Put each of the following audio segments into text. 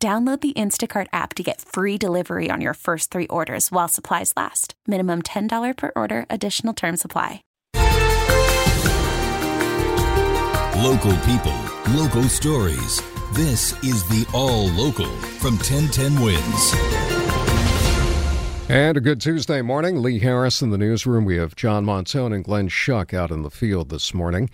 Download the Instacart app to get free delivery on your first three orders while supplies last. Minimum $10 per order, additional term supply. Local people, local stories. This is the All Local from 1010 Wins. And a good Tuesday morning. Lee Harris in the newsroom. We have John Montone and Glenn Schuck out in the field this morning.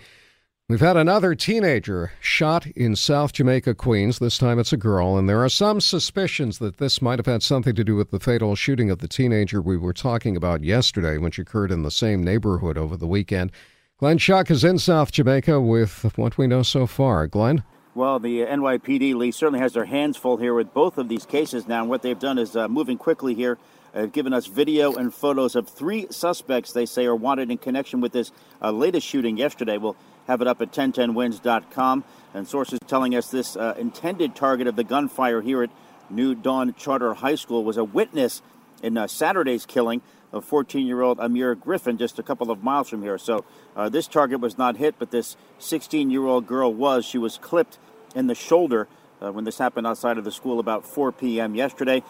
We've had another teenager shot in South Jamaica, Queens. This time it's a girl, and there are some suspicions that this might have had something to do with the fatal shooting of the teenager we were talking about yesterday, which occurred in the same neighborhood over the weekend. Glenn Schuck is in South Jamaica with what we know so far. Glenn? Well, the NYPD, Lee, certainly has their hands full here with both of these cases now. And what they've done is uh, moving quickly here have given us video and photos of three suspects they say are wanted in connection with this uh, latest shooting yesterday. We'll have it up at 1010wins.com. And sources telling us this uh, intended target of the gunfire here at New Dawn Charter High School was a witness in uh, Saturday's killing of 14 year old Amir Griffin just a couple of miles from here. So uh, this target was not hit, but this 16 year old girl was. She was clipped in the shoulder uh, when this happened outside of the school about 4 p.m. yesterday.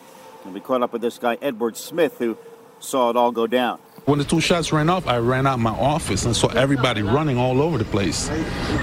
And we caught up with this guy, Edward Smith, who saw it all go down. When the two shots ran off, I ran out my office and saw everybody running all over the place.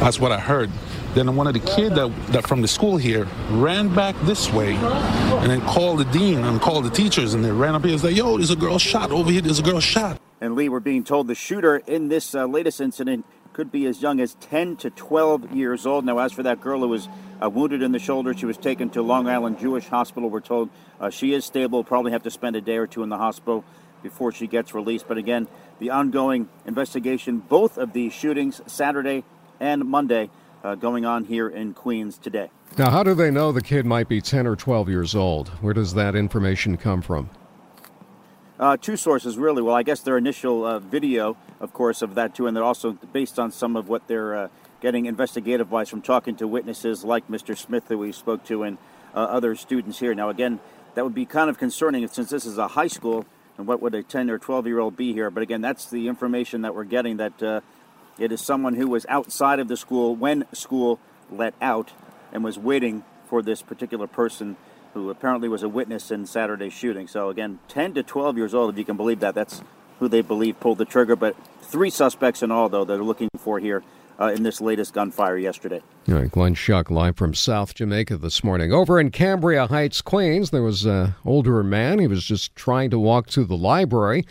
That's what I heard. Then one of the kids that, that from the school here ran back this way and then called the dean and called the teachers and they ran up here and said, yo, there's a girl shot over here. There's a girl shot. And Lee, we're being told the shooter in this uh, latest incident could be as young as 10 to 12 years old. Now, as for that girl who was uh, wounded in the shoulder, she was taken to Long Island Jewish Hospital. We're told uh, she is stable, probably have to spend a day or two in the hospital before she gets released. But again, the ongoing investigation, both of these shootings, Saturday and Monday, uh, going on here in Queens today. Now, how do they know the kid might be 10 or 12 years old? Where does that information come from? Uh, two sources, really. Well, I guess their initial uh, video, of course, of that too, and they're also based on some of what they're uh, getting investigative wise from talking to witnesses like Mr. Smith, that we spoke to, and uh, other students here. Now, again, that would be kind of concerning since this is a high school, and what would a 10 or 12 year old be here? But again, that's the information that we're getting that uh, it is someone who was outside of the school when school let out and was waiting for this particular person who apparently was a witness in Saturday's shooting. So again, 10 to 12 years old, if you can believe that. That's who they believe pulled the trigger. But three suspects in all, though, that are looking for here uh, in this latest gunfire yesterday. All right, Glenn Schuck live from South Jamaica this morning. Over in Cambria Heights, Queens, there was an older man. He was just trying to walk to the library.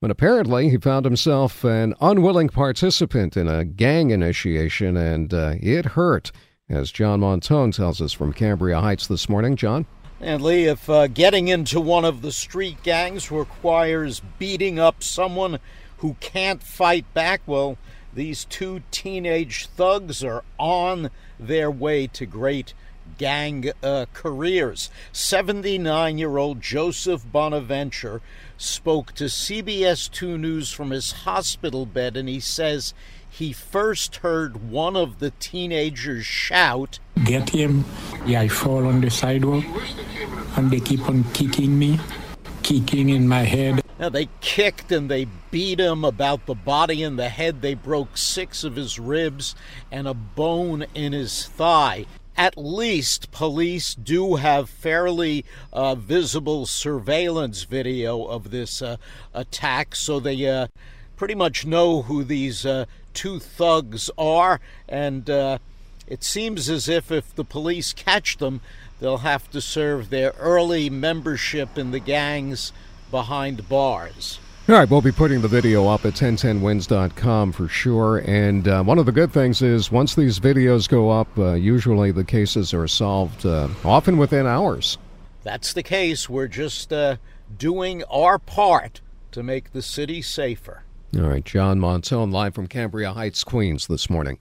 But apparently, he found himself an unwilling participant in a gang initiation, and uh, it hurt, as John Montone tells us from Cambria Heights this morning. John? And Lee, if uh, getting into one of the street gangs requires beating up someone who can't fight back, well, these two teenage thugs are on their way to great gang uh, careers. 79 year old Joseph Bonaventure spoke to CBS 2 News from his hospital bed, and he says he first heard one of the teenagers shout, Get him. Yeah, I fall on the sidewalk and they keep on kicking me, kicking in my head. Now, they kicked and they beat him about the body and the head. They broke six of his ribs and a bone in his thigh. At least police do have fairly uh, visible surveillance video of this uh, attack, so they uh, pretty much know who these uh, two thugs are, and uh, it seems as if if the police catch them, they'll have to serve their early membership in the gangs behind bars. All right, we'll be putting the video up at 1010wins.com for sure. And uh, one of the good things is once these videos go up, uh, usually the cases are solved uh, often within hours. That's the case. We're just uh, doing our part to make the city safer. All right, John Montone live from Cambria Heights, Queens this morning.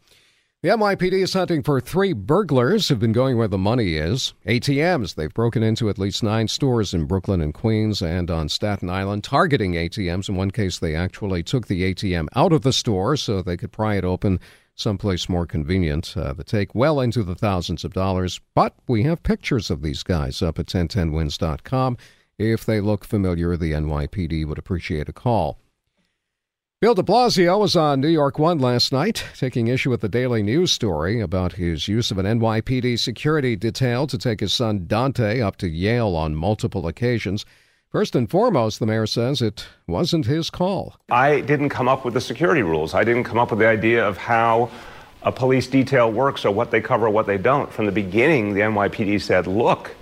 The NYPD is hunting for three burglars who've been going where the money is. ATMs. They've broken into at least nine stores in Brooklyn and Queens and on Staten Island, targeting ATMs. In one case, they actually took the ATM out of the store so they could pry it open someplace more convenient. Uh, the take well into the thousands of dollars, but we have pictures of these guys up at 1010wins.com. If they look familiar, the NYPD would appreciate a call. Bill de Blasio was on New York One last night, taking issue with the Daily News story about his use of an NYPD security detail to take his son Dante up to Yale on multiple occasions. First and foremost, the mayor says it wasn't his call. I didn't come up with the security rules. I didn't come up with the idea of how a police detail works or what they cover or what they don't. From the beginning, the NYPD said, look,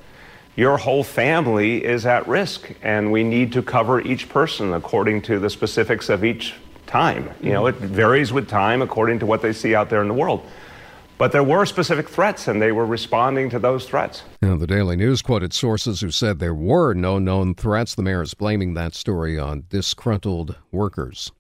your whole family is at risk, and we need to cover each person according to the specifics of each time. You know, it varies with time according to what they see out there in the world. But there were specific threats, and they were responding to those threats. Now, the Daily News quoted sources who said there were no known threats. The mayor is blaming that story on disgruntled workers.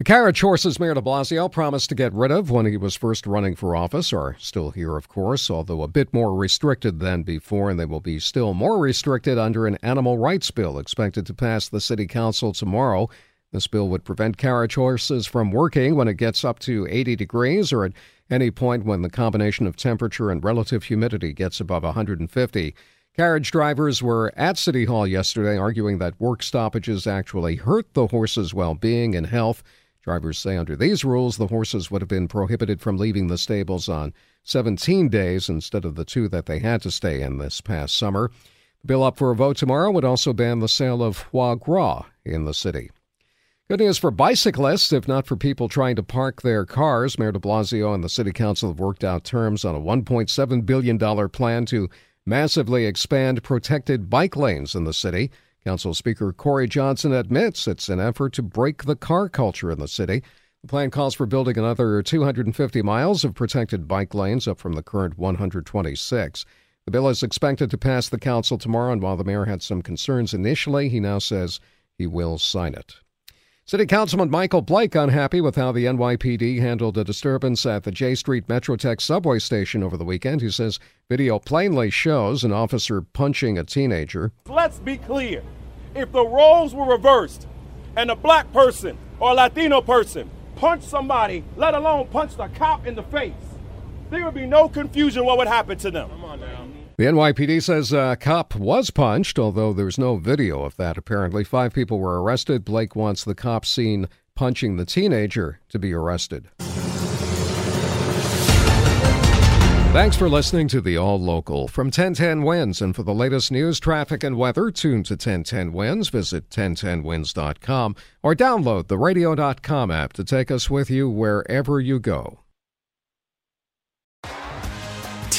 The carriage horses Mayor de Blasio promised to get rid of when he was first running for office are still here, of course, although a bit more restricted than before, and they will be still more restricted under an animal rights bill expected to pass the City Council tomorrow. This bill would prevent carriage horses from working when it gets up to 80 degrees or at any point when the combination of temperature and relative humidity gets above 150. Carriage drivers were at City Hall yesterday arguing that work stoppages actually hurt the horses' well being and health. Drivers say under these rules, the horses would have been prohibited from leaving the stables on 17 days instead of the two that they had to stay in this past summer. The bill up for a vote tomorrow would also ban the sale of foie gras in the city. Good news for bicyclists, if not for people trying to park their cars. Mayor de Blasio and the City Council have worked out terms on a $1.7 billion plan to massively expand protected bike lanes in the city. Council Speaker Corey Johnson admits it's an effort to break the car culture in the city. The plan calls for building another 250 miles of protected bike lanes, up from the current 126. The bill is expected to pass the council tomorrow, and while the mayor had some concerns initially, he now says he will sign it. City Councilman Michael Blake unhappy with how the NYPD handled a disturbance at the Jay Street Metrotech subway station over the weekend. He says video plainly shows an officer punching a teenager. Let's be clear. If the roles were reversed and a black person or a Latino person punched somebody, let alone punched a cop in the face, there would be no confusion what would happen to them. The NYPD says a cop was punched, although there's no video of that apparently. Five people were arrested. Blake wants the cop seen punching the teenager to be arrested. Thanks for listening to the All Local from 1010 WINS. And for the latest news, traffic, and weather, tune to 1010 WINS. Visit 1010wins.com or download the radio.com app to take us with you wherever you go.